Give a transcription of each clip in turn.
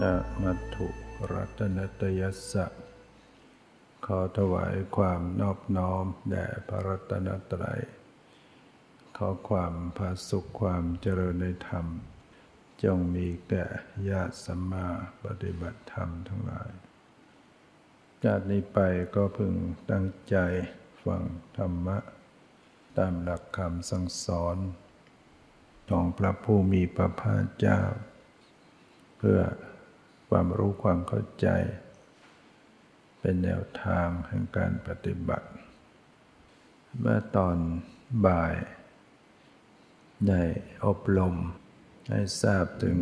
นะมัตุรัตนตยัสสะ ขอถวายความนอบน้อมแด่พระรัตนตรัย ขอความพาสุขความเจริญในธรรม จงมีแก่ญาติสัมมาปฏิบัติธรรมทั้งหลาย จากนี้ไปก็พึงตั้งใจฟังธรรมะ ตามหลักคำสั่งสอนของพระผู้มีพระภาคเจ้า เพื่อความรู้ความเข้าใจ เป็นแนวทางแห่งการปฏิบัติ เมื่อตอนบ่าย ได้อบรม ให้ทราบถึง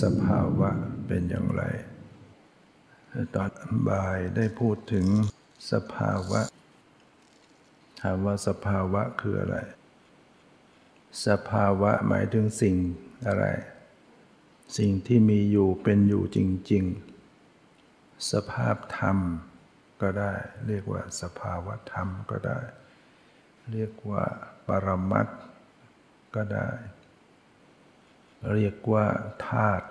สภาวะเป็นอย่างไร ตอนบ่ายได้พูดถึงสภาวะ ถามว่าสภาวะคืออะไร สภาวะหมายถึงสิ่งอะไร สิ่งที่มีอยู่เป็นอยู่จริง ๆ สภาพธรรมก็ได้ เรียกว่าสภาวะธรรมก็ได้ เรียกว่าปรมัตก็ได้ เรียกว่าธาตุ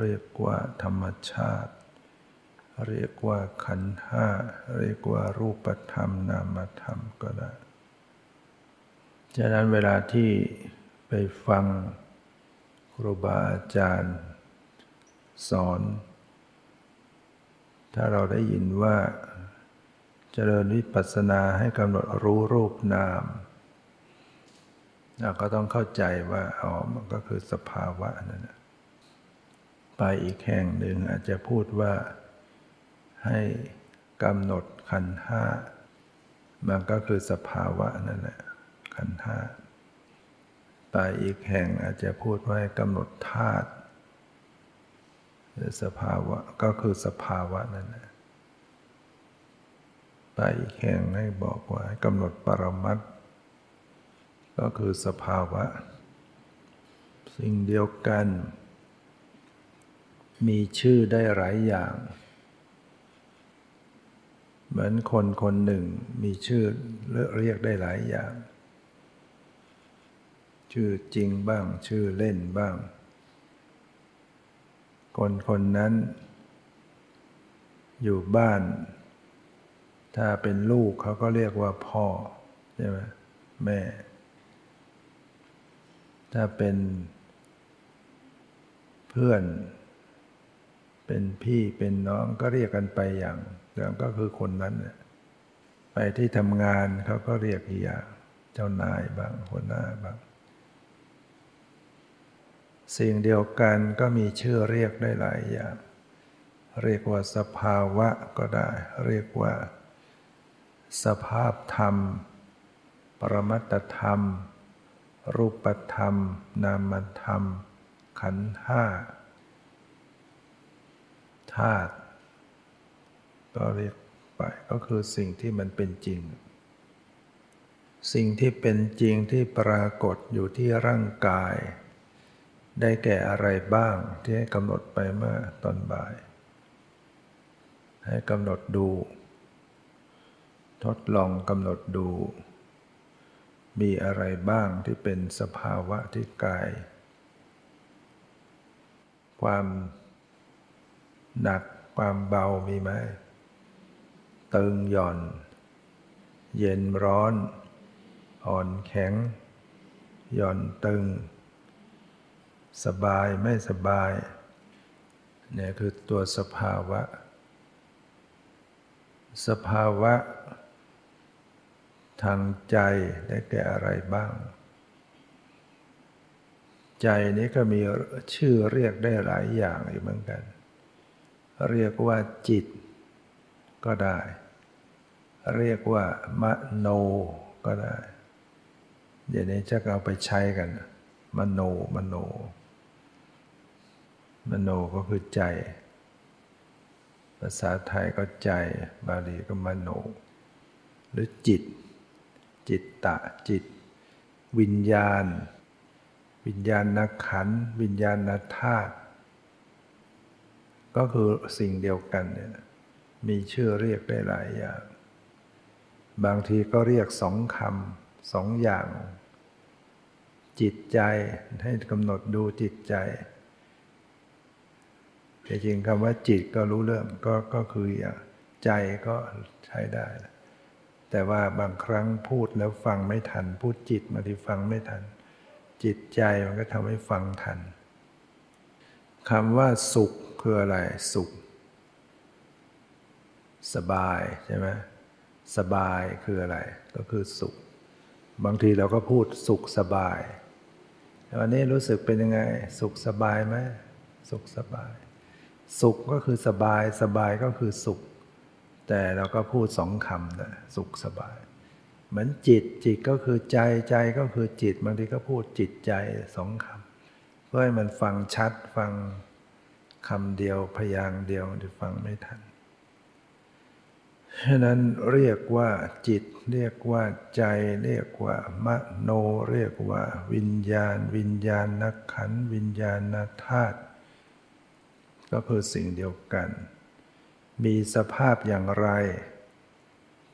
เรียกว่าธรรมชาติ เรียกว่าขันธ์ห้า เรียกว่ารูปธรรมนามธรรมก็ได้ฉะนั้นเวลาที่ไปฟังครูบาอาจารย์ สอน ถ้าเราได้ยินว่า เจริญวิปัสสนาให้กำหนดรู้รูปนามเเราก็ต้องเข้าใจว่าอ๋อมันก็คือสภาวะนั่นไปอีกแห่งหนึ่งอาจจะพูดว่าให้กำหนดขันห้ามันก็คือสภาวะนั่นแหละขันห้าไปอีกแห่งอาจจะพูดว่ากำหนดธาตุสภาวะก็คือสภาวะนั่นแหละไปอีกแห่งให้บอกว่ากำหนดปรมัต ก็คือสภาวะ สิ่งเดียวกัน มีชื่อได้หลายอย่าง เหมือนคนคนหนึ่งมีชื่อเรียกได้หลายอย่าง ชื่อจริงบ้าง ชื่อเล่นบ้าง คนคนนั้น อยู่บ้าน ถ้าเป็นลูกเขาก็เรียกว่าพ่อใช่ไหมแม่ ถ้าเป็นเพื่อน เป็นพี่เป็นน้องก็เรียกกันไปอย่างอย่างก็คือคนนั้น ไปที่ทำงานเขาก็เรียกอีกอย่างเจ้านายบ้างหัวหน้าบ้าง สิ่งเดียวกันก็มีชื่อเรียกได้หลายอย่าง เรียกว่าสภาวะก็ได้ เรียกว่า สภาพธรรม ปรมัตธรรมร รูปธรรม นามธรรม ขันห้าธาตุก็เรียกไปก็คือสิ่งที่มันเป็นจริง สิ่งที่เป็นจริงที่ปรากฏอยู่ที่ร่างกาย ได้แก่อะไรบ้างที่ให้กำหนดไปเมื่อตอนบ่าย ให้กำหนดดู ทดลองกำหนดดู มีอะไรบ้างที่เป็นสภาวะที่กาย ความหนักความเบามีไหมตึงหย่อน เย็นร้อน อ่อนแข็ง หย่อนตึง สบายไม่สบายเนี่ยคือตัวสภาวะ สภาวะ ทางใจได้แก่อะไรบ้าง ใจนี้ก็มีชื่อเรียกได้หลายอย่างอยู่เหมือนกัน เรียกว่าจิต ก็ได้ เรียกว่ามโนก็ได้ เดี๋ยวนี้จะเอาไปใช้กัน มโนมโน มโนก็คือใจ ภาษาไทยก็ใจ บาลีก็มโน หรือจิต จิตตะจิต วิญญาณ วิญญาณนักขัน วิญญาณนัธาตุก็คือสิ่งเดียวกันเนี่ยมีชื่อเรียกได้หลายอย่าง บางทีก็เรียกสองคำสองอย่าง จิตใจให้กำหนดดูจิตใจแต่จริงคำว่าจิตก็รู้เรื่องก็ก็คืออย่างใจก็ใช้ได้ แต่ว่าบางครั้งพูดแล้วฟังไม่ทัน พูดจิตมาที่ฟังไม่ทัน จิตใจมันก็ทำให้ฟังทันคำว่าสุขคืออะไรสุข สบายใช่ไหมสบายคืออะไร ก็คือสุข บางทีเราก็พูดสุขสบายวันนี้รู้สึกเป็นยังไง สุขสบายไหมสุขสบาย สุขก็คือสบาย สบายก็คือสุข แต่เราก็พูดสองคำนะสุขสบาย เหมือนจิตจิตก็คือใจใจก็คือจิตบางทีก็พูดจิตใจสองคำเพื่อให้มันฟังชัดฟังคำเดียวพยางเดียวจะฟังไม่ทันฉะนั้นเรียกว่าจิต เรียกว่าใจ เรียกว่ามโน เรียกว่า วิญญาณ วิญญาณนักขันวิญญาณนธาตุก็คือสิ่งเดียวกัน มีสภาพอย่างไร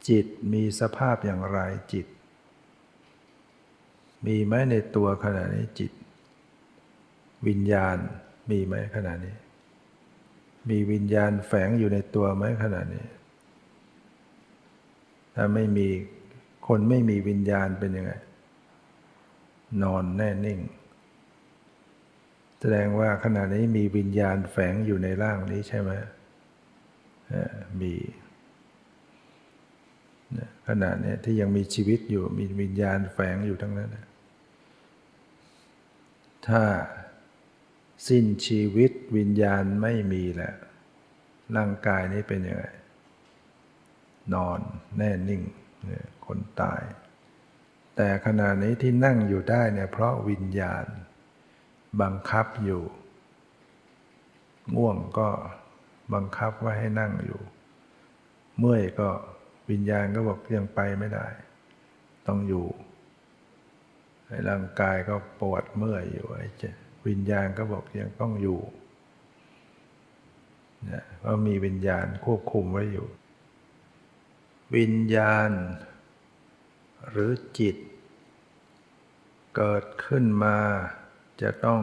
จิตมีสภาพอย่างไรจิต มีไหมในตัวขณะนี้จิต วิญญาณมีไหมขณะนี้ มีวิญญาณแฝงอยู่ในตัวไหมขณะนี้ ถ้าไม่มีคนไม่มีวิญญาณเป็นยังไง นอนแน่นิ่ง แสดงว่าขณะนี้มีวิญญาณแฝงอยู่ในร่างนี้ใช่ไหม มีขณะนี้ที่ยังมีชีวิตอยู่มีวิญญาณแฝงอยู่ทั้งนั้น ถ้าสิ้นชีวิตวิญญาณไม่มีแล้วร่างกายนี้เป็นยังไง นอนแน่นิ่งคนตาย แต่ขณะนี้ที่นั่งอยู่ได้เนี่ยเพราะวิญญาณ บังคับอยู่ ง่วงก็ บังคับว่าให้นั่งอยู่ เมื่อยก็วิญญาณก็บอกยังไปไม่ได้ ต้องอยู่ร่างกายก็ปวดเมื่อยอยู่ไอ้เจวิญญาณก็บอกยังต้องอยู่นะก็มีวิญญาณควบคุมไว้อยู่ วิญญาณ หรือจิต เกิดขึ้นมาจะต้อง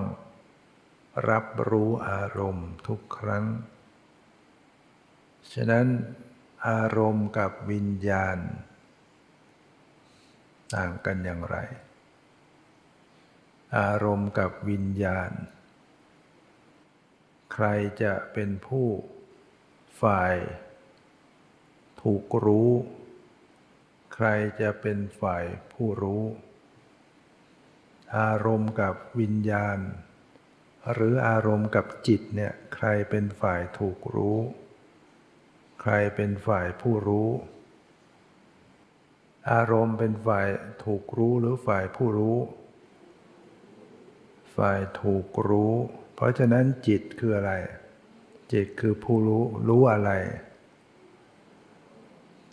รับรู้อารมณ์ทุกครั้ง ฉะนั้นอารมณ์กับวิญญาณ ต่างกันอย่างไร อารมณ์กับวิญญาณ ใครจะเป็นผู้ฝ่าย ถูกรู้ ใครจะเป็นฝ่ายผู้รู้ อารมณ์กับวิญญาณ หรืออารมณ์กับจิตเนี่ยใครเป็นฝ่ายถูกรู้ ใครเป็นฝ่ายผู้รู้ อารมณ์เป็นฝ่ายถูกรู้หรือฝ่ายผู้รู้ ฝ่ายถูกรู้ เพราะฉะนั้นจิตคืออะไร จิตคือผู้รู้รู้อะไร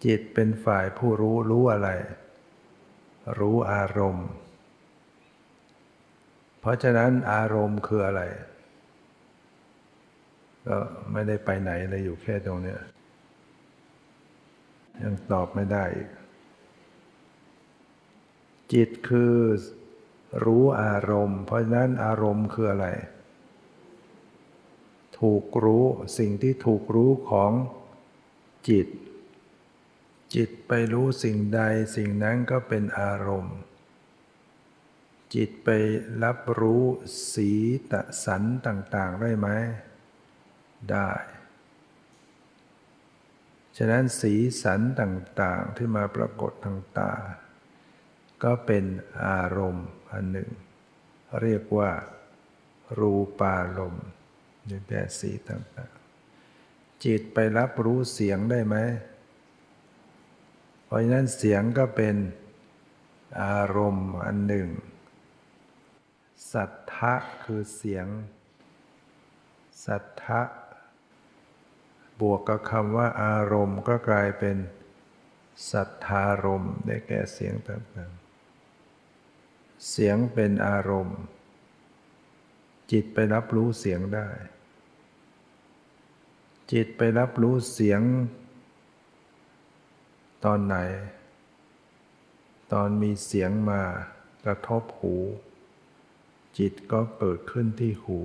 จิตเป็นฝ่ายผู้รู้รู้อะไร รู้อารมณ์ เพราะฉะนั้นอารมณ์คืออะไรก็ไม่ได้ไปไหนเลยอยู่แค่ตรงนี้ย ยังตอบไม่ได้ จิตคือรู้อารมณ์ เพราะฉะนั้นอารมณ์คืออะไร ถูกรู้สิ่งที่ถูกรู้ของจิต จิตไปรู้สิ่งใดสิ่งนั้นก็เป็นอารมณ์ จิตไปรับรู้สีตะสันต่าง ๆ ได้ไหม ได้ ฉะนั้นสีสันต่างๆที่มาปรากฏทางตา ก็เป็นอารมณ์อันหนึ่ง เรียกว่า รูปารมณ์ในแดดสีต่างๆ จิตไปรับรู้เสียงได้ไหม เพราะฉะนั้นเสียงก็เป็นอารมณ์อันหนึ่ง สัทธะคือเสียง สัทธะ บวกกับคำว่าอารมณ์ก็กลายเป็นสัทธารมณ์ได้แก่เสียงต่างๆ เสียงเป็นอารมณ์ จิตไปรับรู้เสียงได้ จิตไปรับรู้เสียง ตอนไหน ตอนมีเสียงมากระทบหู จิตก็เกิดขึ้นที่หู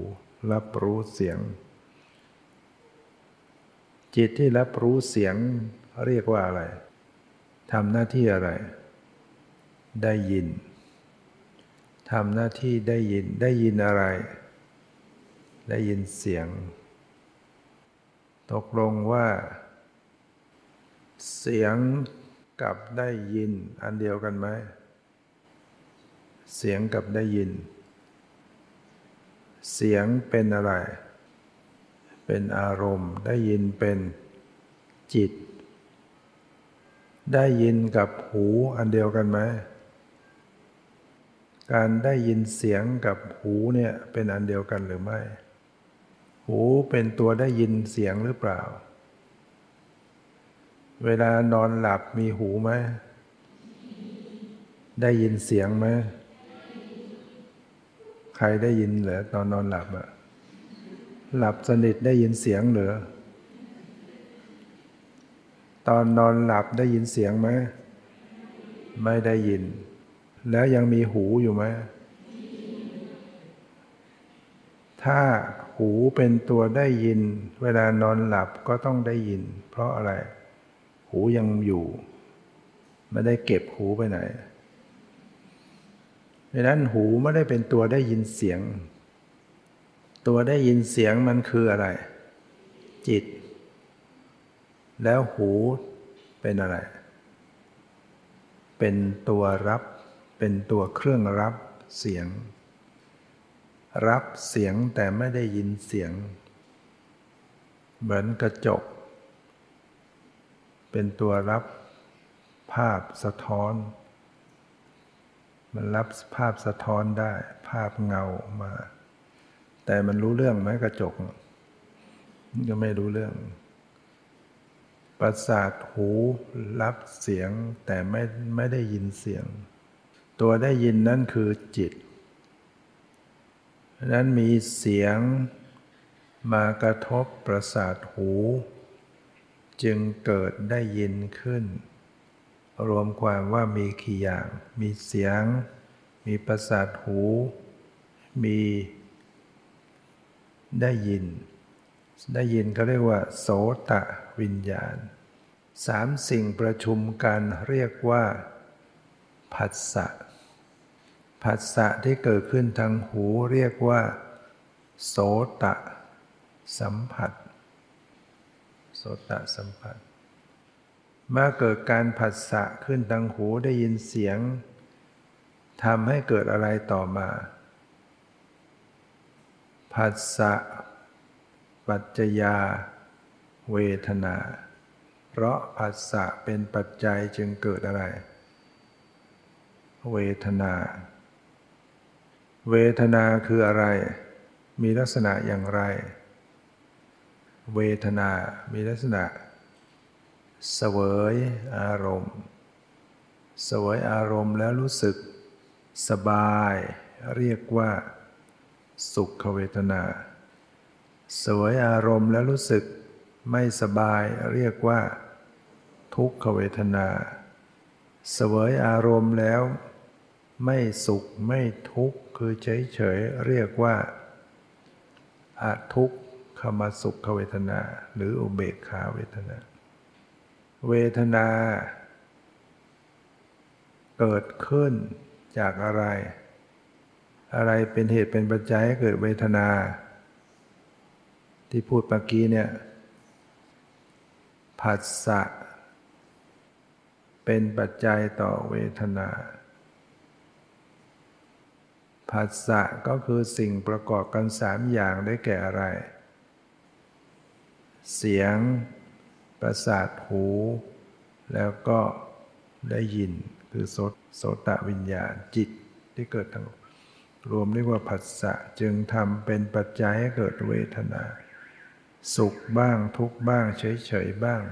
รับรู้เสียง จิตที่รับรู้เสียงเรียกว่าอะไรทำหน้าที่อะไร ได้ยินทำหน้าที่ได้ยินได้ยินอะไร ได้ยินเสียง ตกลงว่า เสียงกับได้ยินอันเดียวกันไหมเสียงกับได้ยิน เสียงเป็นอะไร เป็นอารมณ์ ได้ยินเป็นจิต ได้ยินกับหูอันเดียวกันไหมการได้ยินเสียงกับหูเนี่ยเป็นอันเดียวกันหรือไม่ หูเป็นตัวได้ยินเสียงหรือเปล่า เวลานอนหลับมีหูไหมได้ยินเสียงไหมใครได้ยินเหรอตอนนอนหลับอะ หลับสนิทได้ยินเสียงหรือ ตอนนอนหลับได้ยินเสียงไหมไม่ได้ยิน แล้วยังมีหูอยู่ไหม ถ้าหูเป็นตัวได้ยิน เวลานอนหลับก็ต้องได้ยิน เพราะอะไร หูยังอยู่ ไม่ได้เก็บหูไปไหนดังนั้นหูไม่ได้เป็นตัวได้ยินเสียง ตัวได้ยินเสียงมันคืออะไร จิต แล้วหูเป็นอะไร เป็นตัวรับ เป็นตัวเครื่องรับเสียง รับเสียงแต่ไม่ได้ยินเสียง เหมือนกระจก เป็นตัวรับภาพสะท้อน มันรับภาพสะท้อนได้ ภาพเงามา แต่มันรู้เรื่องไหมกระจกก็ไม่รู้เรื่อง ประสาทหูรับเสียงแต่ไม่ไม่ได้ยินเสียง ตัวได้ยินนั่นคือจิตนั้นมีเสียงมากระทบประสาทหู จึงเกิดได้ยินขึ้น รวมความว่ามีกี่อย่าง มีเสียง มีประสาทหู มี ได้ยิน ได้ยินเขาเรียกว่า โสตะวิญญาณสามสิ่งประชุมกันเรียกว่าผัสสะผัสสะที่เกิดขึ้นทางหูเรียกว่า โสตะ สัมผัส โสตะสัมผัส เมื่อเกิดการผัสสะขึ้นทางหูได้ยินเสียงทำให้เกิดอะไรต่อมา ผัสสะ ปัจจยา เวทนา เพราะผัสสะเป็นปัจจัยจึงเกิดอะไร เวทนา เวทนาคืออะไร มีลักษณะอย่างไร เวทนา มีลักษณะ เสวยอารมณ์เสวยอารมณ์แล้วรู้สึก สบาย เรียกว่า สุขเวทนาเสวยอารมณ์แล้วรู้สึกไม่สบายเรียกว่า ทุกขเวทนา เสวยอารมณ์แล้ว ไม่สุขไม่ทุกข์คือเฉยๆเรียกว่าอาทุกขมาสุขเวทนา หรืออุเบกขาเวทนา เวทนา เกิดขึ้นจากอะไร อะไรเป็นเหตุเป็นปัจจัยให้เกิดเวทนา ที่พูดเมื่อกี้เนี่ยผัสสะเป็นปัจจัยต่อเวทนาผัสสะก็คือสิ่งประกอบกันสามอย่างได้แก่อะไร เสียง ประสาทหู แล้วก็ได้ยินคือโสตวิญญาณจิตที่เกิดทั้ง รวมเรียกว่าผัสสะจึงทำเป็นปัจจัยให้เกิดเวทนา สุขบ้างทุกบ้างเฉยๆบ้าง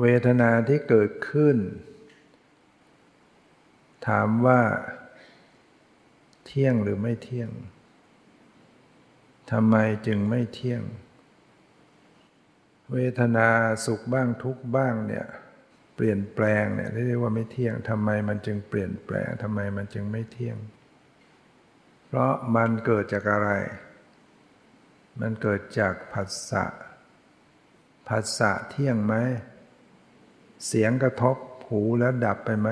เวทนาที่เกิดขึ้น ถามว่า เที่ยงหรือไม่เที่ยงทำไมจึงไม่เที่ยง เวทนาสุขบ้างทุกบ้างเนี่ย ปลี่ยนแปลงเนี่ยเรียกว่าไม่เที่ยงทำไมมันจึงเปลี่ยนแปลงทำไมมันจึงไม่เที่ยง เพราะมันเกิดจากอะไร มันเกิดจากผัสสะผัสสะเที่ยงไหมเสียงกระทบหูแล้วดับไปไหม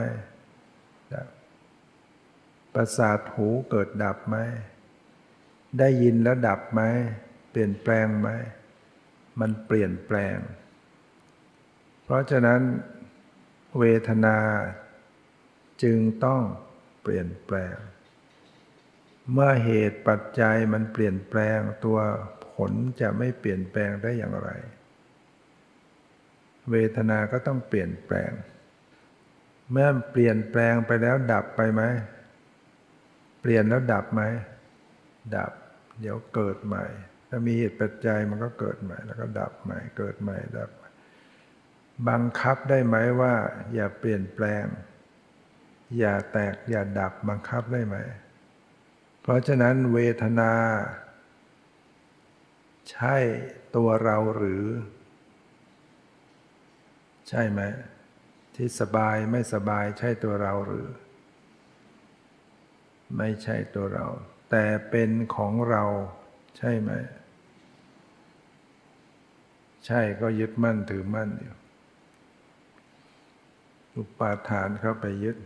ประสาทหูเกิดดับไหมได้ยินแล้วดับไหมเปลี่ยนแปลงไหมมันเปลี่ยนแปลง เพราะฉะนั้น เวทนา จึงต้องเปลี่ยนแปลง เมื่อเหตุปัจจัยมันเปลี่ยนแปลงตัวผลจะไม่เปลี่ยนแปลงได้อย่างไร เวทนาก็ต้องเปลี่ยนแปลง เมื่อเปลี่ยนแปลงไปแล้วดับไปไหม เปลี่ยนแล้วดับไหม ดับ เดี๋ยวเกิดใหม่ ถ้ามีเหตุปัจจัยมันก็เกิดใหม่ แล้วก็ดับใหม่ เกิดใหม่ดับ บังคับได้ไหมว่า อย่าเปลี่ยนแปลง อย่าแตกอย่าดับบังคับได้ไหม เพราะฉะนั้นเวทนา ใช่ตัวเราหรือ ใช่ไหม ที่สบายไม่สบายใช่ตัวเราหรือ ไม่ใช่ตัวเรา แต่เป็นของเราใช่ไหม ใช่ก็ยึดมั่นถือมั่นอยู่ อุปาทานเข้าไปยึด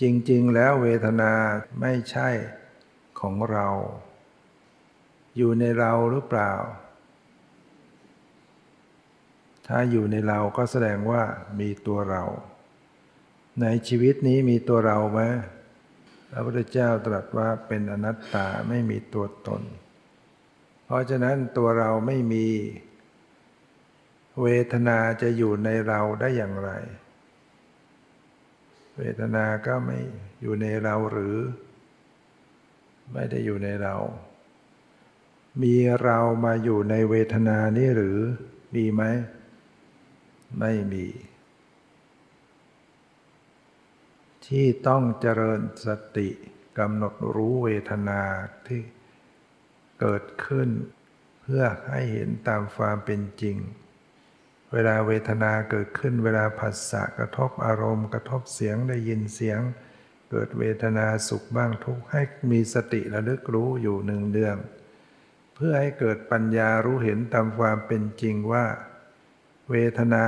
จริง ๆ แล้วเวทนาไม่ใช่ของเรา อยู่ในเราหรือเปล่า ถ้าอยู่ในเราก็แสดงว่ามีตัวเรา ในชีวิตนี้มีตัวเราไหมพระพุทธเจ้าตรัสว่าเป็นอนัตตาไม่มีตัวตน เพราะฉะนั้นตัวเราไม่มี เวทนาจะอยู่ในเราได้อย่างไร เวทนาก็ไม่อยู่ในเราหรือ ไม่ได้อยู่ในเรา มีเรามาอยู่ในเวทนานี้หรือ มีไหม ไม่มี ที่ต้องเจริญสติกำหนดรู้เวทนาที่เกิดขึ้น เพื่อให้เห็นตามความเป็นจริง เวลาเวทนาเกิดขึ้นเวลาผัสสะกระทบอารมณ์ กระทบเสียงได้ยินเสียง เกิดเวทนาสุขบ้างทุกข์ให้มีสติระลึกรู้อยู่หนึ่งเดือนเพื่อให้เกิดปัญญารู้เห็นตามความเป็นจริงว่า เวทนา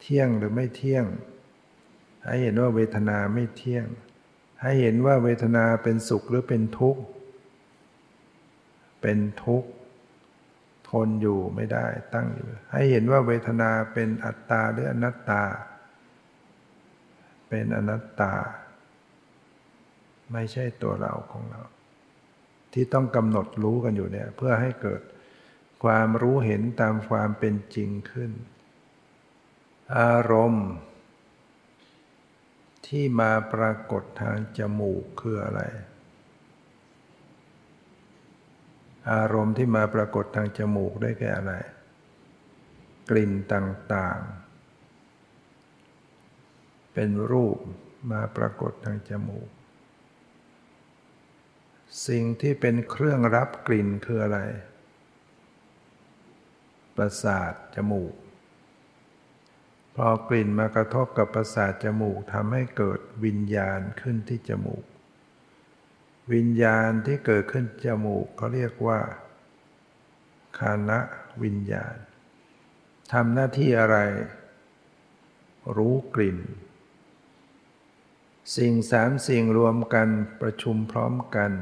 เที่ยงหรือไม่เที่ยง ให้เห็นว่าเวทนาไม่เที่ยง ให้เห็นว่าเวทนาเป็นสุขหรือเป็นทุกข์ เป็นทุกข์ ทนอยู่ไม่ได้ตั้งอยู่ ให้เห็นว่าเวทนาเป็นอัตตาหรืออนัตตา เป็นอนัตตา ไม่ใช่ตัวเราของเรา ที่ต้องกำหนดรู้กันอยู่เนี่ยเพื่อให้เกิดความรู้เห็นตามความเป็นจริงขึ้น อารมณ์ ที่มาปรากฏทางจมูกคืออะไร อารมณ์ที่มาปรากฏทางจมูกได้แก่อะไร กลิ่นต่างๆ เป็นรูปมาปรากฏทางจมูก สิ่งที่เป็นเครื่องรับกลิ่นคืออะไร ประสาทจมูก พอกลิ่นมากระทบกับประสาทจมูกทำให้เกิดวิญญาณขึ้นที่จมูก วิญญาณที่เกิดขึ้นจมูกเขาเรียกว่าคานะวิญญาณทำหน้าที่อะไร รู้กลิ่น สิ่งสามสิ่งรวมกันประชุมพร้อมกัน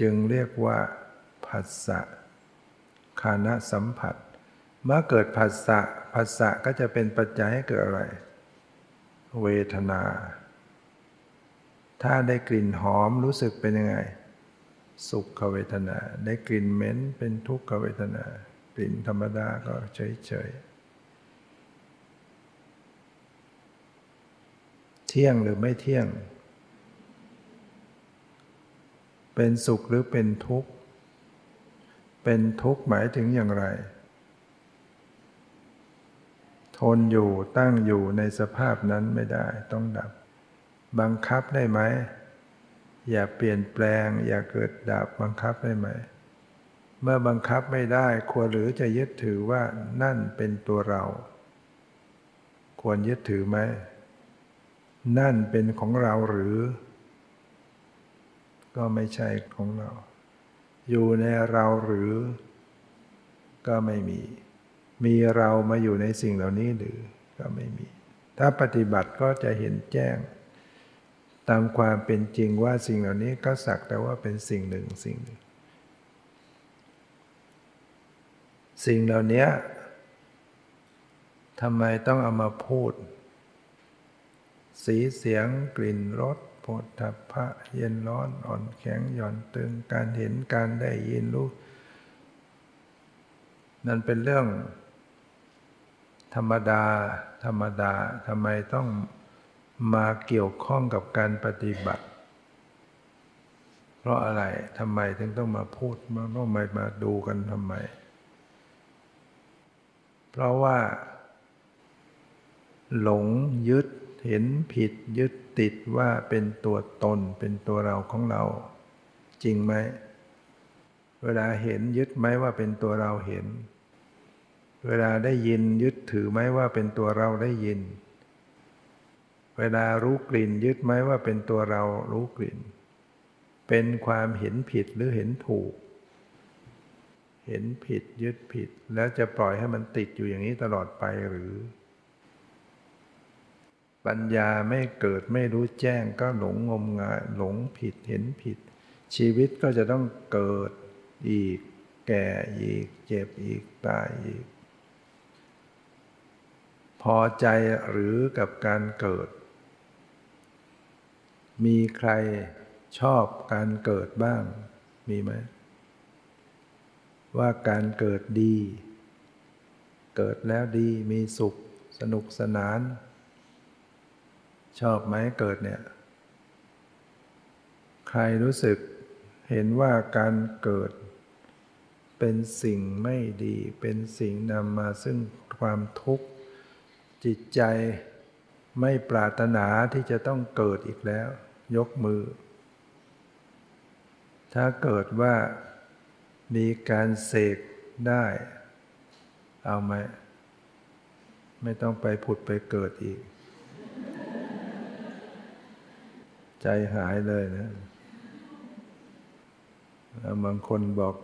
จึงเรียกว่าผัสสะคานะสัมผัส เมื่อเกิดผัสสะผัสสะก็จะเป็นปัจจัยให้เกิดอะไร เวทนา ถ้าได้กลิ่นหอมรู้สึกเป็นยังไง สุขเวทนา ได้กลิ่นเหม็นเป็นทุกขเวทนา กลิ่นธรรมดาก็เฉยเฉยเที่ยงหรือไม่เที่ยง เป็นสุขหรือเป็นทุกข์ เป็นทุกข์หมายถึงอย่างไร ทนอยู่ตั้งอยู่ในสภาพนั้นไม่ได้ต้องดับ บังคับได้ไหม อย่าเปลี่ยนแปลง อย่าเกิดดับบังคับได้ไหม เมื่อบังคับไม่ได้ ควรหรือจะยึดถือว่านั่นเป็นตัวเรา ควรยึดถือไหม นั่นเป็นของเราหรือ ก็ไม่ใช่ของเรา อยู่ในเราหรือ ก็ไม่มี มีเรามาอยู่ในสิ่งเหล่านี้หรือ ก็ไม่มี ถ้าปฏิบัติก็จะเห็นแจ้ง ตามความเป็นจริงว่าสิ่งเหล่านี้ก็สักแต่ว่าเป็นสิ่งหนึ่งสิ่งหนึ่ง สิ่งเหล่านี้ทำไมต้องเอามาพูด สีเสียงกลิ่นรสโผฏฐัพพะเย็นร้อนอ่อนแข็งหย่อนตึงการเห็นการได้ยินรู้นั่นเป็นเรื่องธรรมดาธรรมดาทำไมต้อง มาเกี่ยวข้องกับการปฏิบัติ เพราะอะไรทำไมถึงต้องมาพูดมาต้องมามาดูกันทำไม เพราะว่า หลงยึดเห็นผิดยึดติดว่าเป็นตัวตนเป็นตัวเราของเรา จริงไหม เวลาเห็นยึดไหมว่าเป็นตัวเราเห็น เวลาได้ยินยึดถือไหมว่าเป็นตัวเราได้ยิน เวลารู้กลิ่นยึดไหมว่าเป็นตัวเรารู้กลิ่น เป็นความเห็นผิดหรือเห็นถูก เห็นผิดยึดผิด แล้วจะปล่อยให้มันติดอยู่อย่างนี้ตลอดไปหรือ ปัญญาไม่เกิดไม่รู้แจ้งก็หลงงมงายหลงผิดเห็นผิด ชีวิตก็จะต้องเกิดอีก แก่อีก เจ็บอีกตายอีก พอใจหรือกับการเกิด มีใครชอบการเกิดบ้าง มีไหม ว่าการเกิดดี เกิดแล้วดีมีสุข สนุกสนาน ชอบไหมเกิดเนี่ย ใครรู้สึกเห็นว่าการเกิด เป็นสิ่งไม่ดี เป็นสิ่งนำมาซึ่งความทุกข์ จิตใจไม่ปรารถนาที่จะต้องเกิดอีกแล้ว ยกมือ ถ้าเกิดว่ามีการเสกได้ เอาไหม ไม่ต้องไปผุดไปเกิดอีก ใจหายเลยนะบางคนบอก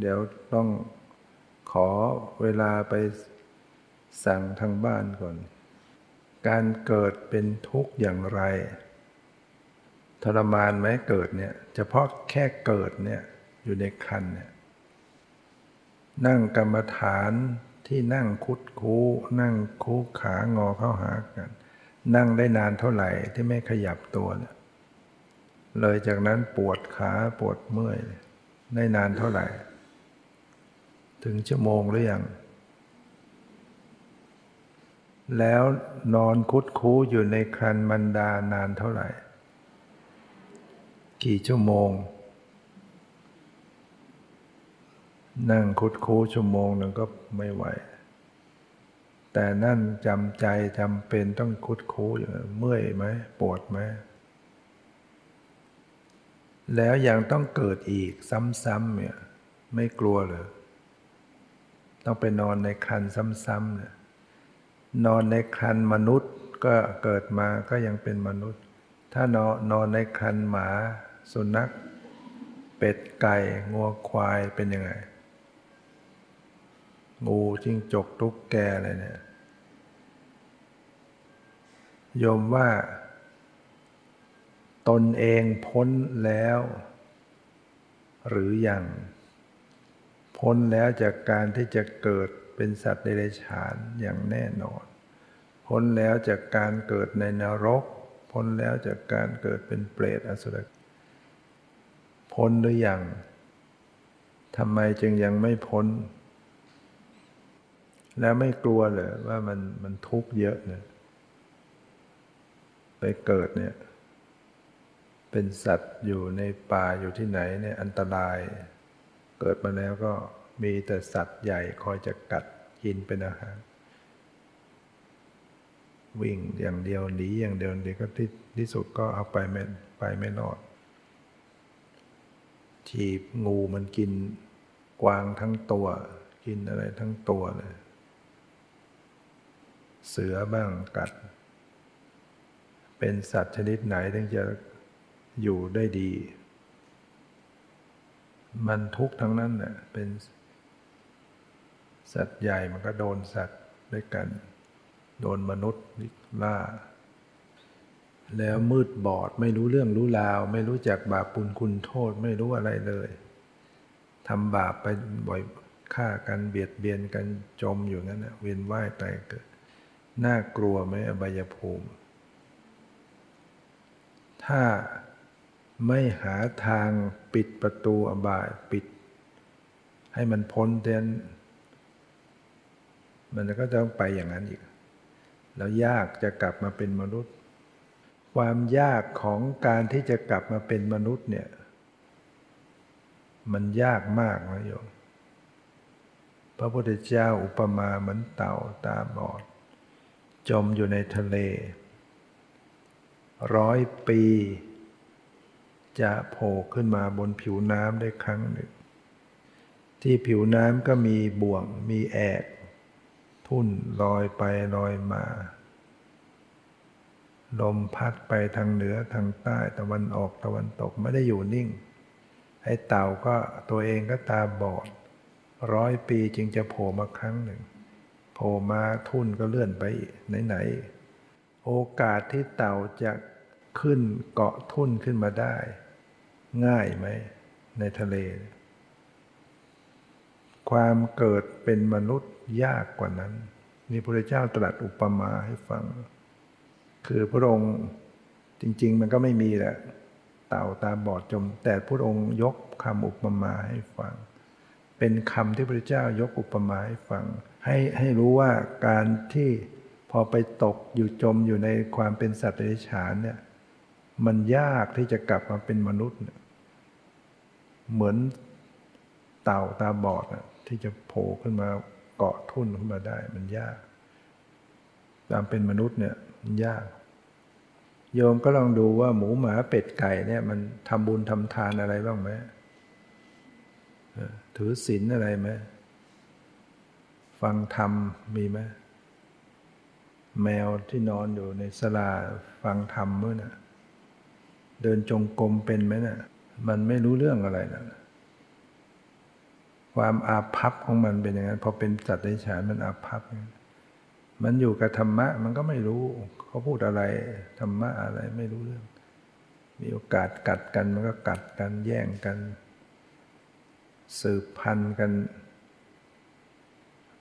เดี๋ยวต้องขอเวลาไปสั่งทางบ้านก่อน การเกิดเป็นทุกข์อย่างไร ทรมานไหมเกิดเนี่ย เฉพาะแค่เกิดเนี่ยอยู่ในคันเนี่ยนั่งกรรมฐานที่นั่งคุดคูนั่งคูขางอเข้าหากัน นั่งได้นานเท่าไหร่ที่ไม่ขยับตัวเนี่ยเลยจากนั้นปวดขาปวดเมื่อยได้นานเท่าไหร่ ถึงชั่วโมงหรือยังแล้วนอนคุดคูอยู่ในคันมันดานานเท่าไหร่ กี่ชั่วโมง นั่งคุดคูชั่วโมงหนึ่งก็ไม่ไหว แต่นั่นจำใจจำเป็นต้องคุดคูอยู่เมื่อยไหมปวดไหมแล้วยังต้องเกิดอีกซ้ำๆเนี่ย ไม่กลัวเลยต้องไปนอนในคันซ้ำๆเนี่ยนอนในคันมนุษย์ก็เกิดมาก็ยังเป็นมนุษย์ ถ้านอนนอนในคันหมา สุนัข เป็ดไก่งัวควายเป็นยังไง งูจิ้งจกทุกแกอะไรเนี่ยยมว่า ตนเองพ้นแล้ว หรืออยัง พ้นแล้วจากการที่จะเกิดเป็นสัตว์เดรัจฉานอย่างแน่นอน พ้นแล้วจากการเกิดในนรก พ้นแล้วจากการเกิดเป็นเปรตอสุรพ้นหรือยังทำไมจึงยังไม่พ้น แล้วไม่กลัวเลยว่ามันมันทุกข์เยอะเนี่ยไปเกิดเนี่ย เป็นสัตว์อยู่ในป่าอยู่ที่ไหนเนี่ยอันตราย เกิดมาแล้วก็มีแต่สัตว์ใหญ่คอยจะกัดกินเป็นอาหาร วิ่งอย่างเดียวหนีอย่างเดียวเดียวก็ที่ที่สุดก็เอาไปไม่ไปไม่รอดฉีบงูมันกินกวางทั้งตัว กินอะไรทั้งตัวเลยเสือบ้างกัด เป็นสัตว์ชนิดไหนถึงจะอยู่ได้ดี มันทุกข์ทั้งนั้นแหละเป็นสัตว์ใหญ่มันก็โดนสัตว์ด้วยกัน โดนมนุษย์ล่า แล้วมืดบอดไม่รู้เรื่องรู้ราว ไม่รู้จักบาปปุลคุณโทษไม่รู้อะไรเลยทำบาปไปบ่อยฆ่ากันเบียดเบียนกันจมอยู่งั้นนะเวียนว่ายตายเกิด น่ากลัวไหมอบายภูมิ ถ้าไม่หาทางปิดประตูอบายปิด ให้มันพ้นเต้นมันก็ต้องไปอย่างนั้นอีก แล้วยากจะกลับมาเป็นมนุษย์ ความยากของการที่จะกลับมาเป็นมนุษย์เนี่ย มันยากมากนะโยมพระพุทธเจ้าอุปมาเหมือนเต่าตาบอด จมอยู่ในทะเล ร้อยปี จะโผล่ขึ้นมาบนผิวน้ำได้ครั้งหนึ่ง ที่ผิวน้ำก็มีบ่วงมีแอก ทุ่นลอยไปลอยมา ลมพัดไปทางเหนือทางใต้ตะวันออกตะวันตกไม่ได้อยู่นิ่ง ไอ้เต่าก็ตัวเองก็ตาบอด ร้อยปีจึงจะโผล่มาครั้งหนึ่ง โผล่มาทุ่นก็เลื่อนไปไหนๆโอกาสที่เต่าจะขึ้นเกาะทุ่นขึ้นมาได้ ง่ายไหมในทะเล ความเกิดเป็นมนุษย์ ยากกว่านั้น นี่พระเจ้าตรัสอุปมาให้ฟัง คือพระองค์จริง ๆ มันก็ไม่มีแหละเต่าตาบอดจม แต่พระองค์ยกคำอุปมาให้ฟัง เป็นคำที่พระเจ้ายกอุปมาให้ฟัง ให้ให้รู้ว่าการที่พอไปตกอยู่จมอยู่ในความเป็นสัตว์เดรัจฉานเนี่ยมันยากที่จะกลับมาเป็นมนุษย์ เหมือนเต่าตาบอดที่จะโผล่ขึ้นมา เกาะทุ่นขึ้นมาได้มันยากตามเป็นมนุษย์เนี่ยมันยาก โยมก็ลองดูว่าหมูหมาเป็ดไก่เนี่ย มันทำบุญทำทานอะไรบ้างไหมถือศีลอะไรไหมฟังธรรมมีไหมแมวที่นอนอยู่ในสลาฟังธรรมเมื่อนะ่ะเดินจงกรมเป็นไหมนะ่ะมันไม่รู้เรื่องอะไรนะ ความอาภัพของมันเป็นอย่างนั้นพอเป็นสัตว์ในฉานมันอาภัพมันอยู่กับธรรมะ มันก็ไม่รู้เขาพูดอะไรธรรมะอะไรไม่รู้เรื่อง มีโอกาสกัดกันมันก็กัดกันแย่งกัน สืบพันธุ์กัน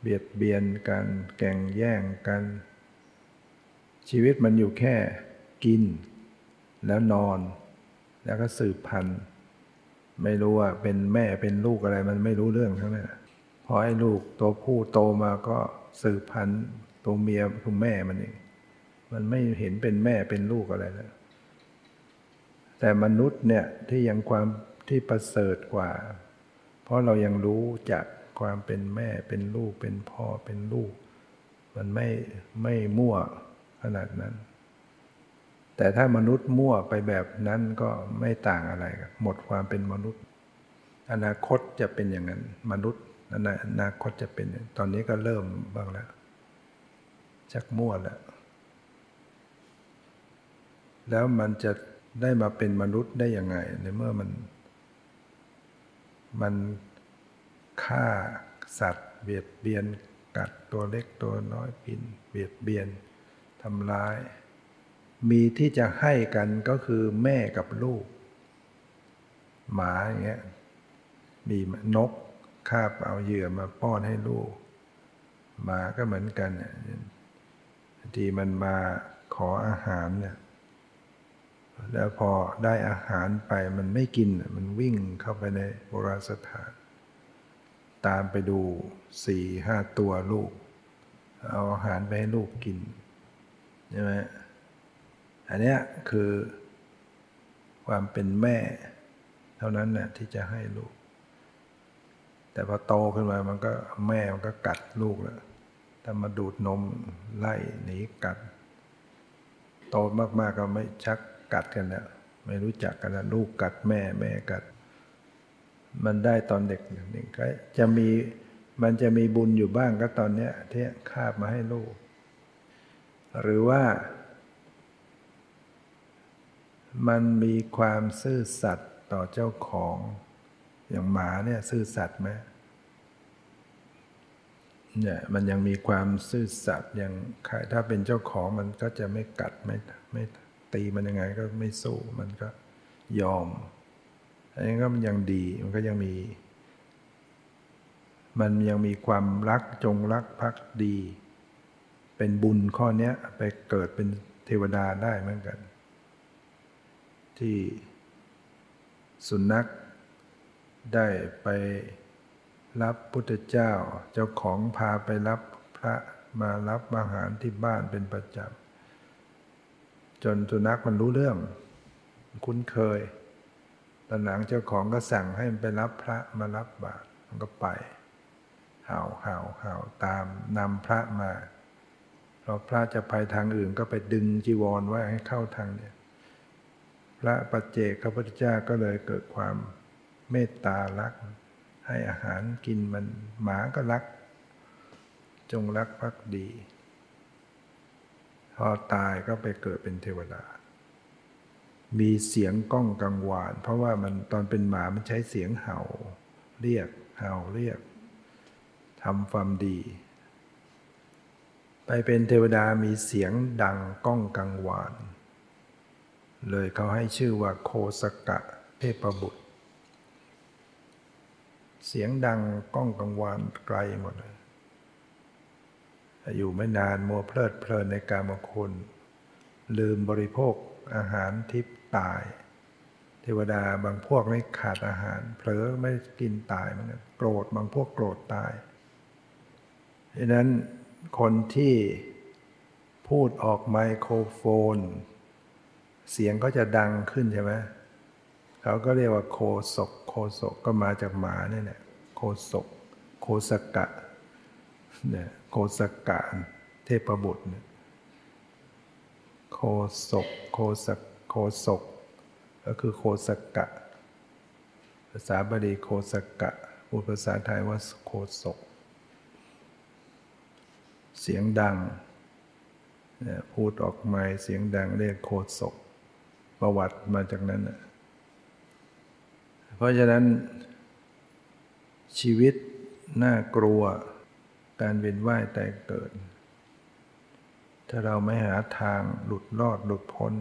เบียดเบียนกัน แก่งแย่งกัน ชีวิตมันอยู่แค่กิน แล้วนอน แล้วก็สืบพันธุ์ ไม่รู้ว่าเป็นแม่เป็นลูกอะไรมันไม่รู้เรื่องทั้งนั้นพอให้ลูกตัวผู้โตมาก็สืบพันธุ์ตัวเมียตัวแม่มันเองมันไม่เห็นเป็นแม่เป็นลูกอะไรแล้ว แต่มนุษย์เนี่ยที่ยังความที่ประเสริฐกว่า เพราะเรายังรู้จากความเป็นแม่เป็นลูกเป็นพ่อเป็นลูก มันไม่ไม่มั่วขนาดนั้น แต่ถ้ามนุษย์มั่วไปแบบนั้นก็ไม่ต่างอะไร หมดความเป็นมนุษย์ อนาคตจะเป็นอย่างนั้น มนุษย์อนาคตจะเป็น ตอนนี้ก็เริ่มบ้างแล้วชักมั่วแล้ว แล้วมันจะได้มาเป็นมนุษย์ได้ยังไง ในเมื่อมัน มันฆ่าสัตว์ เบียดเบียน กัดตัวเล็กตัวน้อยปินเบียดเบียนทำร้าย มีที่จะให้กันก็คือแม่กับลูก หมาอย่างเงี้ยมีนกคาบเอาเหยื่อมาป้อนให้ลูก หมาก็เหมือนกันทีมันมาขออาหารเนี่ยแล้วพอได้อาหารไปมันไม่กินมันวิ่งเข้าไปในโบราณสถาน ตามไปดูสี่ห้าตัวลูก เอาอาหารไปให้ลูกกินใช่ไหม อันนี้คือความเป็นแม่ เท่านั้นนะที่จะให้ลูก แต่พอโตขึ้นมามันก็แม่มันก็กัดลูกแล้วถ้ามาดูดนมไล่หนีกัด โตมากๆก็ไม่ชักกัดกันแล้วไม่รู้จักกันแล้วลูกกัดแม่แม่กัด มันได้ตอนเด็กหนึ่งก็จะมีมันจะมีบุญอยู่บ้างก็ตอนเนี้ยที่คาบมาให้ลูก หรือว่า มันมีความซื่อสัตย์ต่อเจ้าของ อย่างหมาเนี่ยซื่อสัตย์ไหมเนี่ยมันยังมีความซื่อสัตย์ยังถ้าเป็นเจ้าของมันก็จะไม่กัดไม่ไม่ตีมันยังไงก็ไม่สู้มันก็ยอมอันนี้ก็มันยังดีมันก็ยังมี มันยังมีความรักจงรักภักดี เป็นบุญข้อนี้ไปเกิดเป็นเทวดาได้เหมือนกัน ที่สุนัขได้ไปรับพุทธเจ้า เจ้าของพาไปรับพระมารับอาหารที่บ้านเป็นประจำจนสุนัขมันรู้เรื่อง คุ้นเคยตอนหลังเจ้าของก็สั่งให้มันไปรับพระมารับบาตรมันก็ไปเห่าเห่าเห่าตามนำพระมาพอพระจะไปทางอื่นก็ไปดึงจีวรไว้ให้เข้าทางเนี่ย พระปัจเจกพระพุทธเจ้าก็เลยเกิดความเมตตารัก ให้อาหารกินมันหมาก็รัก จงรักภักดี พอตายก็ไปเกิดเป็นเทวดา มีเสียงก้องกังวาน เพราะว่ามันตอนเป็นหมามันใช้เสียงเห่า เรียกเห่าเรียกทำความดี ไปเป็นเทวดามีเสียงดังก้องกังวาน เลยเขาให้ชื่อว่าโคสกะเทพบุตร เสียงดังก้องกังวานไกลหมดเลยอยู่ไม่นานมัวเพลิดเพลินในการมคุณ ลืมบริโภคอาหารทิพตาย เทวดาบางพวกไม่ขาดอาหาร เผลอไม่กินตายเหมือนกันโกรธบางพวกโกรธตายดังนั้นคนที่พูดออกไมโครโฟน เสียงก็จะดังขึ้นใช่ไหมเขาก็เรียกว่าโคศก โคศกก็มาจากหมาเนี่ยแหละโคศก โคสกะเนี่ยโคสกะเทพบุตรเนี่ยโคศก โคสกโคศก ก็คือโคสกะ ภาษาบาลีโคสกะพูดภาษาไทยว่าโคศก เสียงดังพูดออกมาเสียงดังเรียกโคศก ประวัติมาจากนั้น เพราะฉะนั้น ชีวิตน่ากลัวการเวียนว่ายแต่เกิด ถ้าเราไม่หาทางหลุดรอดหลุดพ้น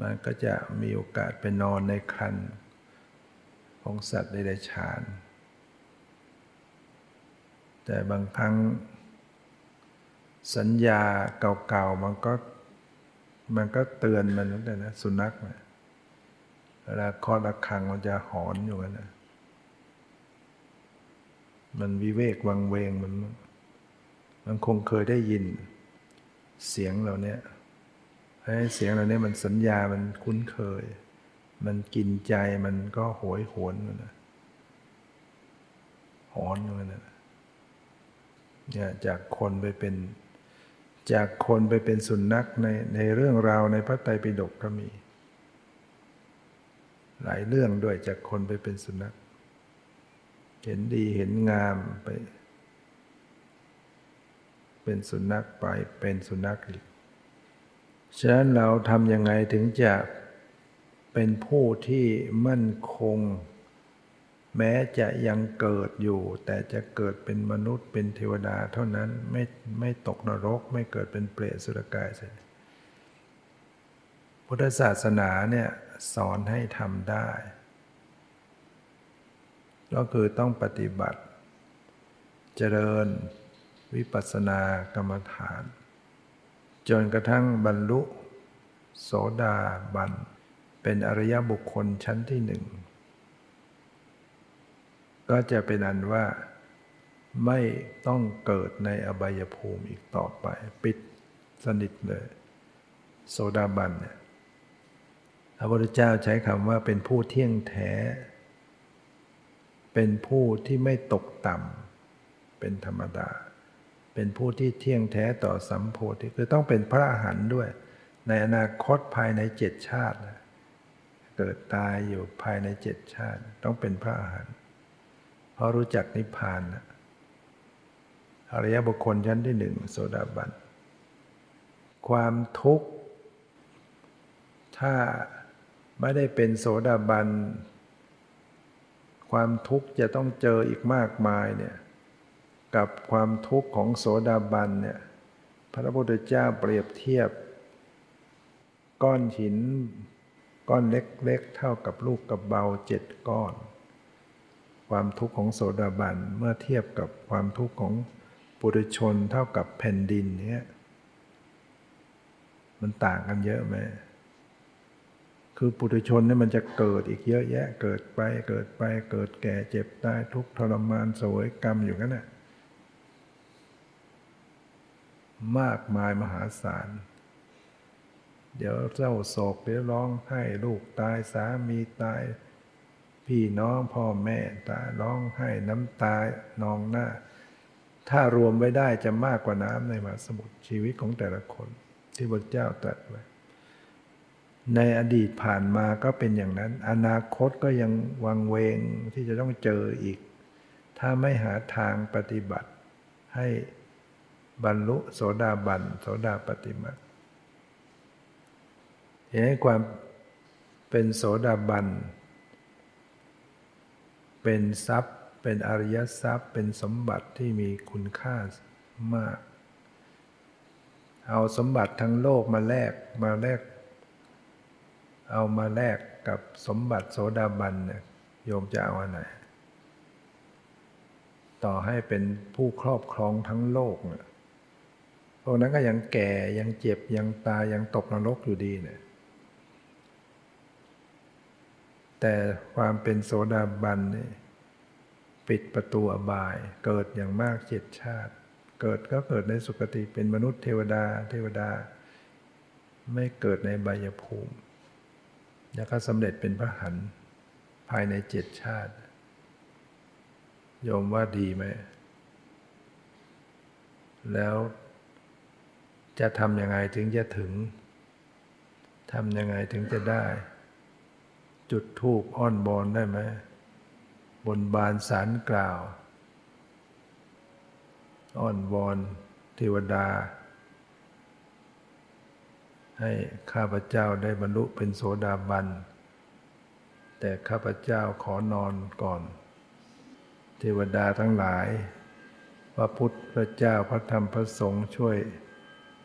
มันก็จะมีโอกาสไปนอนในคันของสัตว์ใดๆฉาน แต่บางครั้งสัญญาเก่าๆมันก็ มันก็เตือนมันตั้งแต่นะสุนัขเวลาคอระฆังมันจะหอนอยู่นะมันวิเวกวังเวงมัน มันคงเคยได้ยิน เสียงเหล่านี้ให้เสียงเหล่านี้มันสัญญามันคุ้นเคย มันกินใจมันก็โหยหวนนะหอนอยู่นะเนี่ยจากคนไปเป็น จากคนไปเป็นสุนัขในในเรื่องราวในพระไตรปิฎกก็มี หลายเรื่องด้วยจากคนไปเป็นสุนัข เห็นดีเห็นงามไป เป็นสุนัขไปเป็นสุนัขอีกฉะนั้นเราทำยังไงถึงจะเป็นผู้ที่มั่นคง แม้จะยังเกิดอยู่ แต่จะเกิดเป็นมนุษย์เป็นเทวดาเท่านั้นไม่ไม่ตกนรก ไม่เกิดเป็นเปรตสุรกายเสร็จพุทธศาสนาเนี่ยสอนให้ทำได้ ก็คือต้องปฏิบัติ เจริญวิปัสสนากรรมฐาน จนกระทั่งบรรลุ โสดาบัน เป็นอริยบุคคลชั้นที่หนึ่ง ก็จะเป็นอันว่าไม่ต้องเกิดในอบายภูมิอีกต่อไป ปิดสนิทเลย โสดาบันเนี่ยพระพุทธเจ้าใช้คำว่าเป็นผู้เที่ยงแท้ เป็นผู้ที่ไม่ตกต่ำเป็นธรรมดา เป็นผู้ที่เที่ยงแท้ต่อสัมโพธิคือต้องเป็นพระอรหันต์ด้วย ในอนาคตภายในเจ็ดชาติ เกิดตายอยู่ภายในเจ็ดชาติ ต้องเป็นพระอาหาร เพราะรู้จักนิพพานอริยบุคคลชั้นที่หนึ่งโสดาบัน ความทุกข์ ถ้าไม่ได้เป็นโสดาบัน ความทุกข์จะต้องเจออีกมากมายเนี่ยกับความทุกข์ของโสดาบันเนี่ยพระพุทธเจ้าเปรียบเทียบ ก้อนหิน ก้อนเล็กๆเท่ากับลูกกับเบาเจ็ดก้อน ความทุกข์ของโสดาบันเมื่อเทียบกับความทุกข์ของปุถุชนเท่ากับแผ่นดินเนี้ยมันต่างกันเยอะไหมคือปุถุชนเนี่ยมันจะเกิดอีกเยอะแยะ เกิดไปเกิดไปเกิดแก่เจ็บตายทุกทรมานสวยกรรมอยู่นั่นแหละมากมายมหาศาล เดี๋ยวเศร้าโศกเดี๋ยวร้องไห้ลูกตายสามีตาย พี่น้องพ่อแม่ตาร้องไห้น้ำตานองหน้า ถ้ารวมไว้ได้จะมากกว่าน้ำในมหาสมุทรชีวิตของแต่ละคน ที่พระเจ้าตรัสไว้ในอดีตผ่านมาก็เป็นอย่างนั้น อนาคตก็ยังวังเวงที่จะต้องเจออีก ถ้าไม่หาทางปฏิบัติ ให้บรรลุโสดาบันโสดาปฏิมาเห็นความเป็นโสดาบัน เป็นทรัพย์ เป็นอริยทรัพย์ เป็นสมบัติที่มีคุณค่ามาก เอาสมบัติทั้งโลกมาแลกมาแลก เอามาแลกกับสมบัติโสดาบันเนี่ยโยมจะเอาอันไหน ต่อให้เป็นผู้ครอบครองทั้งโลกเนี่ยพวกนั้นก็ยังแก่ยังเจ็บยังตายยังตกนรกอยู่ดีเนี่ย แต่ความเป็นโสดาบันนี่ปิดประตูอบาย เกิดอย่างมากเจ็ดชาติ เกิดก็เกิดในสุคติเป็นมนุษย์เทวดา เทวดา ไม่เกิดในบายภูมิ แล้วก็สำเร็จเป็นพระหันภายในเจ็ดชาติโยมว่าดีไหม แล้วจะทำยังไงถึงจะถึง ทำยังไงถึงจะได้ จุดทูปอ้อนบอนได้ไหมบนบานสารกล่าว อ้อนวอนเทวดา ให้ข้าพเจ้าได้บรรลุเป็นโสดาบัน แต่ข้าพเจ้าขอนอนก่อน เทวดาทั้งหลาย พระพุทธพระเจ้าพระธรรมพระสงฆ์ช่วย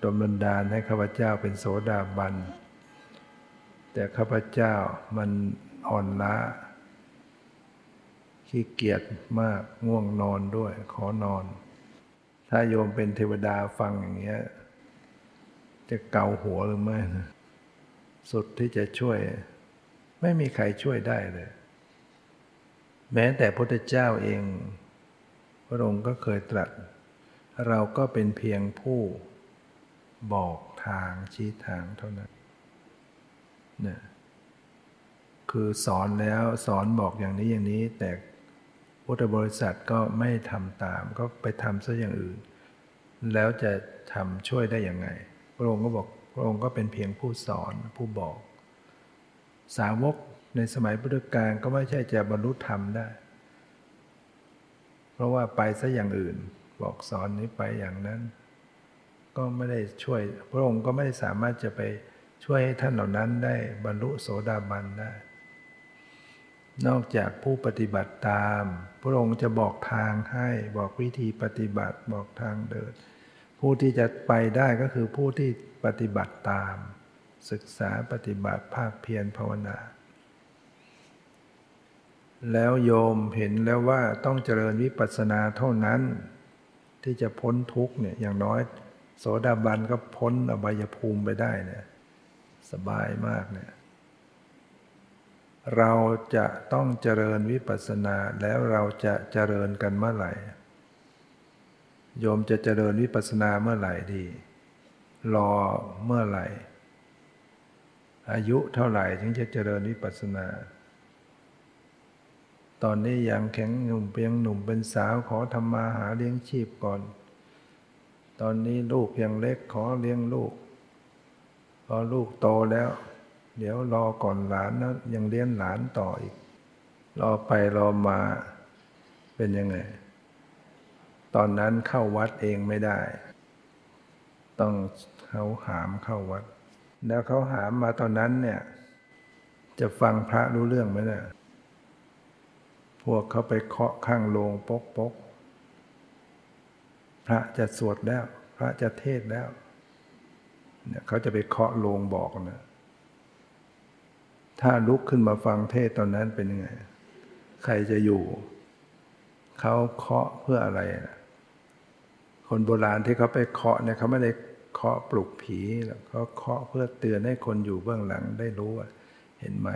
ดลบันดาลให้ข้าพเจ้าเป็นโสดาบัน แต่ข้าพเจ้ามันอ่อนล้า ขี้เกียจมากง่วงนอนด้วย ขอนอน ถ้าโยมเป็นเทวดาฟังอย่างเงี้ย จะเกาหัวหรือไม่สุดที่จะช่วย ไม่มีใครช่วยได้เลย แม้แต่พระพุทธเจ้าเอง พระองค์ก็เคยตรัส เราก็เป็นเพียงผู้บอกทางชี้ทางเท่านั้น นะคือสอนแล้วสอนบอกอย่างนี้อย่างนี้ แต่พุทธบริษัทก็ไม่ทำตาม ก็ไปทำซะอย่างอื่น แล้วจะทำช่วยได้อย่างไง พระองค์ก็บอกพระองค์ก็เป็นเพียงผู้สอนผู้บอก สาวกในสมัยพุทธกาลก็ไม่ใช่จะบรรลุธรรมได้ เพราะว่าไปซะอย่างอื่น บอกสอนนี้ไปอย่างนั้น ก็ไม่ได้ช่วย พระองค์ก็ไม่สามารถจะไป ช่วยให้ท่านเหล่านั้นได้บรรลุโสดาบันได้ นอกจากผู้ปฏิบัติตาม พระองค์จะบอกทางให้บอกวิธีปฏิบัติบอกทางเดิน ผู้ที่จะไปได้ก็คือผู้ที่ปฏิบัติตาม ศึกษาปฏิบัติภาคเพียรภาวนา แล้วโยมเห็นแล้วว่าต้องเจริญวิปัสสนาเท่านั้น ที่จะพ้นทุกเนี่ยอย่างน้อย โสดาบันก็พ้นอบายภูมิไปได้เนี่ย สบายมากเนี่ยเราจะต้องเจริญวิปัสสนาแล้วเราจะเจริญกันเมื่อไหร่โยมจะเจริญวิปัสสนาเมื่อไหร่ดี รอเมื่อไหร่ อายุเท่าไหร่ถึงจะเจริญวิปัสสนา ตอนนี้ยังแข็งหนุ่มเพียงหนุ่มเป็นสาวขอทำมาหาเลี้ยงชีพก่อน ตอนนี้ลูกยังเล็กขอเลี้ยงลูก อลูกโตแล้ว เดี๋ยวรอก่อนหลานนะยังเลี้ยงหลานต่ออีก รอไปรอมาเป็นยังไง ตอนนั้นเข้าวัดเองไม่ได้ ต้องเขาหามเข้าวัด แล้วเขาหามมาตอนนั้นเนี่ย จะฟังพระรู้เรื่องไหมเนี่ยพวกเขาไปเคาะข้างโลงปกปกพระจะสวดแล้ว พระจะเทศแล้ว เนี่ยเขาจะไปเคาะโลงบอกนะถ้าลุกขึ้นมาฟังเทศตอนนั้นเป็นยังไง ใครจะอยู่ เขาเคาะเพื่ออะไรนะคนโบราณที่เขาไปเคาะเนี่ยเขาไม่ได้เคาะปลุกผีหรอกเขาเคาะเพื่อเตือนให้คนอยู่เบื้องหลังได้รู้ว่าเห็นไหม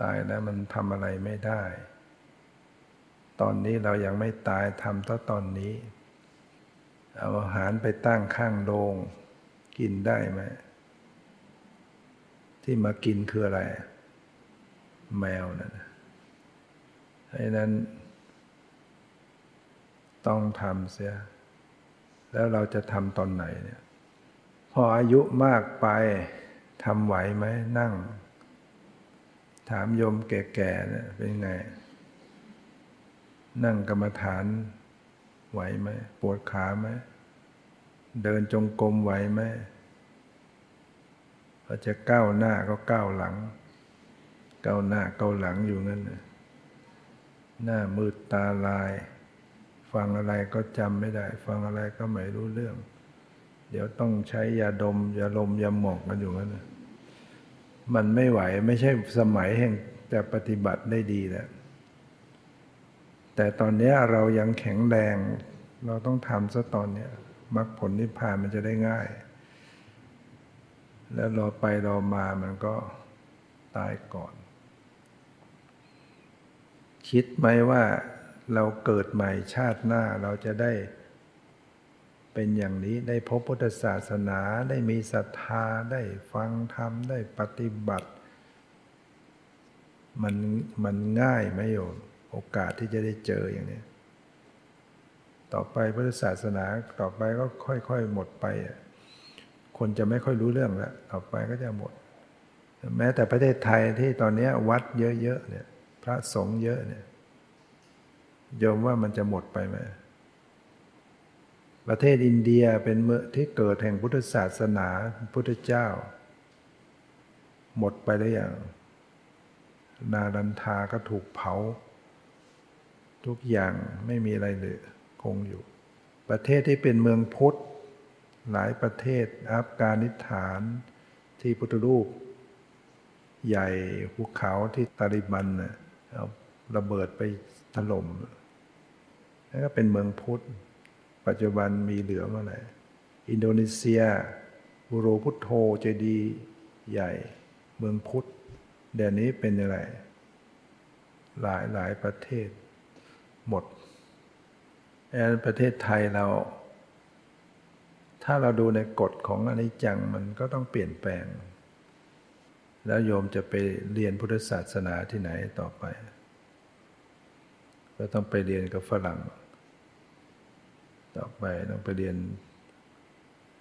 ตายแล้วมันทำอะไรไม่ได้ ตอนนี้เรายังไม่ตายทำตั้งตอนนี้ เอาอาหารไปตั้งข้างโรงกินได้ไหมที่มากินคืออะไร แมวนั่นเพราะนั้น ต้องทำเสีย แล้วเราจะทำตอนไหนเนี่ย พออายุมากไปทำไหวไหมนั่ง ถามโยมแก่ๆเนี่ยเป็นไง นั่งกรรมฐาน ไหวไหมปวดขาไหมเดินจงกรมไหวไหมพอจะก้าวหน้าก็ก้าวหลัง ก้าวหน้าก้าวหลังอยู่นั่นหน้ามืดตาลาย ฟังอะไรก็จำไม่ได้ ฟังอะไรก็ไม่รู้เรื่อง เดี๋ยวต้องใช้ยาดมยาลมยาหมอกกันอยู่นั่นมันไม่ไหวไม่ใช่สมัยแห่งจะปฏิบัติได้ดีแล้ว แต่ตอนนี้เรายังแข็งแรง เราต้องทำซะตอนนี้มรรคผลนิพพานมันจะได้ง่าย แล้วรอไปรอมามันก็ตายก่อน คิดไหมว่าเราเกิดใหม่ชาติหน้าเราจะได้เป็นอย่างนี้ได้พบพุทธศาสนาได้มีศรัทธาได้ฟังธรรมได้ปฏิบัติ มันมันง่ายไหมโยม โอกาสที่จะได้เจออย่างนี้ต่อไปพุทธศาสนาต่อไปก็ค่อยๆหมดไป คนจะไม่ค่อยรู้เรื่องแล้วต่อไปก็จะหมด แม้แต่ประเทศไทยที่ตอนนี้วัดเยอะๆเนี่ย พระสงฆ์เยอะเนี่ยโยมว่ามันจะหมดไปไหมประเทศอินเดียเป็นเมืองที่เกิดแห่งพุทธศาสนาพุทธเจ้า หมดไปแล้วอย่างนาดันทาก็ถูกเผา ทุกอย่างไม่มีอะไรเหลือคงอยู่ ประเทศที่เป็นเมืองพุทธ หลายประเทศอัฟกานิสถานที่พุทธรูป ใหญ่ภูเขาที่ตาลิบันเอาระเบิดไปถล่มนั่นก็เป็นเมืองพุทธ ปัจจุบันมีเหลือเมื่อไหร่อินโดนีเซียบูโรพุทโธเจดีใหญ่ เมืองพุทธเดี๋ยวนี้เป็นอะไร หลายหลายประเทศ หมดแอนประเทศไทยเรา ถ้าเราดูในกฎของอนิจจังมันก็ต้องเปลี่ยนแปลง แล้วโยมจะไปเรียนพุทธศาสนาที่ไหนต่อไป ก็ต้องไปเรียนกับฝรั่ง ต่อไปต้องไปเรียน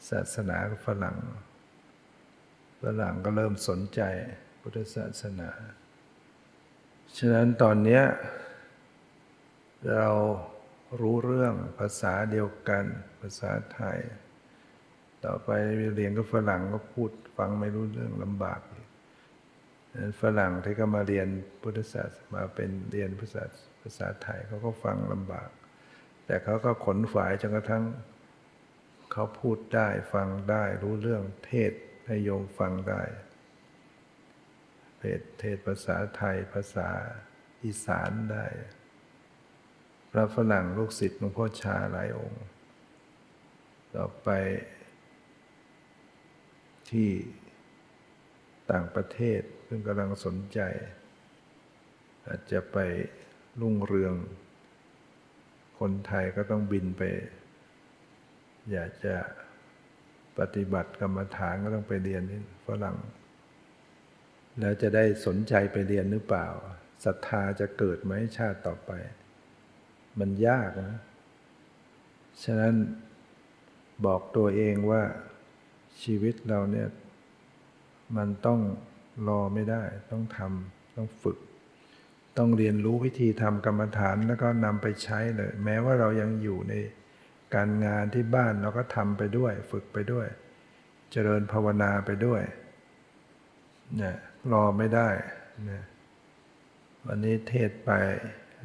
ศาสนากับฝรั่งฝรั่งก็เริ่มสนใจพุทธศาสนา ฉะนั้นตอนเนี้ย เรารู้เรื่องภาษาเดียวกัน ภาษาไทย ต่อไปเรียนกับฝรั่งก็พูดฟังไม่รู้เรื่องลำบากฝรั่งที่ก็มาเรียนพุทธศาสนามาเป็นเรียนภาษาภาษาไทยเขาก็ฟังลำบาก แต่เขาก็ขนฝายจนกระทั่งเขาพูดได้ฟังได้รู้เรื่องเทศให้โยมฟังได้เทศเทศภาษาไทยภาษาอีสานได้ ระฝรั่งลูกศิษย์หลวงพ่อชาหลายองค์ ต่อไปที่ต่างประเทศซึ่งกำลังสนใจ อาจจะไปรุ่งเรือง คนไทยก็ต้องบินไป อยากจะปฏิบัติกรรมฐานก็ต้องไปเรียนที่ฝรั่ง แล้วจะได้สนใจไปเรียนหรือเปล่าศรัทธาจะเกิดไหมชาติต่อไป มันยากนะ ฉะนั้นบอกตัวเองว่าชีวิตเราเนี่ย มันต้องรอไม่ได้ ต้องทำต้องฝึก ต้องเรียนรู้วิธีทำกรรมฐานแล้วก็นำไปใช้เลย แม้ว่าเรายังอยู่ในการงานที่บ้านเราก็ทำไปด้วย ฝึกไปด้วย เจริญภาวนาไปด้วยเนี่ยรอไม่ได้นะวันนี้เทศไป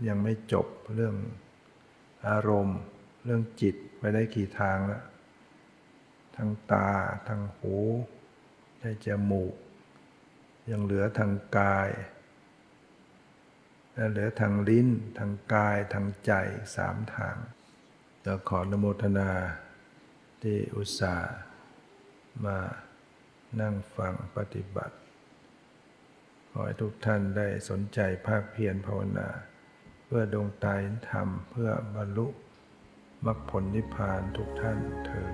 ยังไม่จบเรื่อง อารมณ์ เรื่องจิตไปได้กี่ทางแล้วทางตาทางหูได้จมูก ยังเหลือทางกายและเหลือทางลิ้น ทางกายทางใจสามทางจะขอนโมทนาที่อุตส่าห์มานั่งฟังปฏิบัติ ขอให้ทุกท่านได้สนใจภาคเพียรภาวนา พื่อดวงตายธรรมเพื่อบรรลุมรรคผลนิพพานทุกท่านเธอ